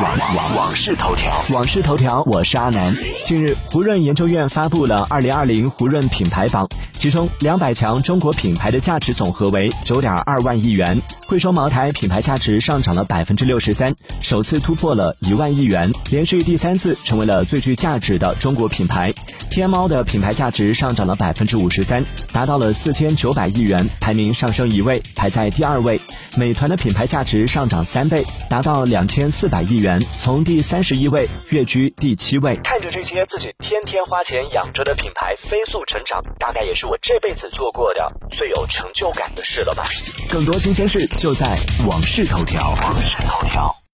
网网网事头条，网事头条，我是阿南。近日，胡润研究院发布了二零二零胡润品牌榜，其中两百强中国品牌的价值总和为九点二万亿元。贵州茅台品牌价值上涨了百分之六十三，首次突破了一万亿元，连续第三次成为了最具价值的中国品牌。天猫的品牌价值上涨了百分之五十三，达到了四千九百亿元，排名上升一位，排在第二位。美团的品牌价值上涨三倍，达到两千四百亿元，从第三十一位跃居第七位。看着这些自己天天花钱养着的品牌飞速成长，大概也是我这辈子做过的最有成就感的事了吧。更多新鲜事就在网视头条。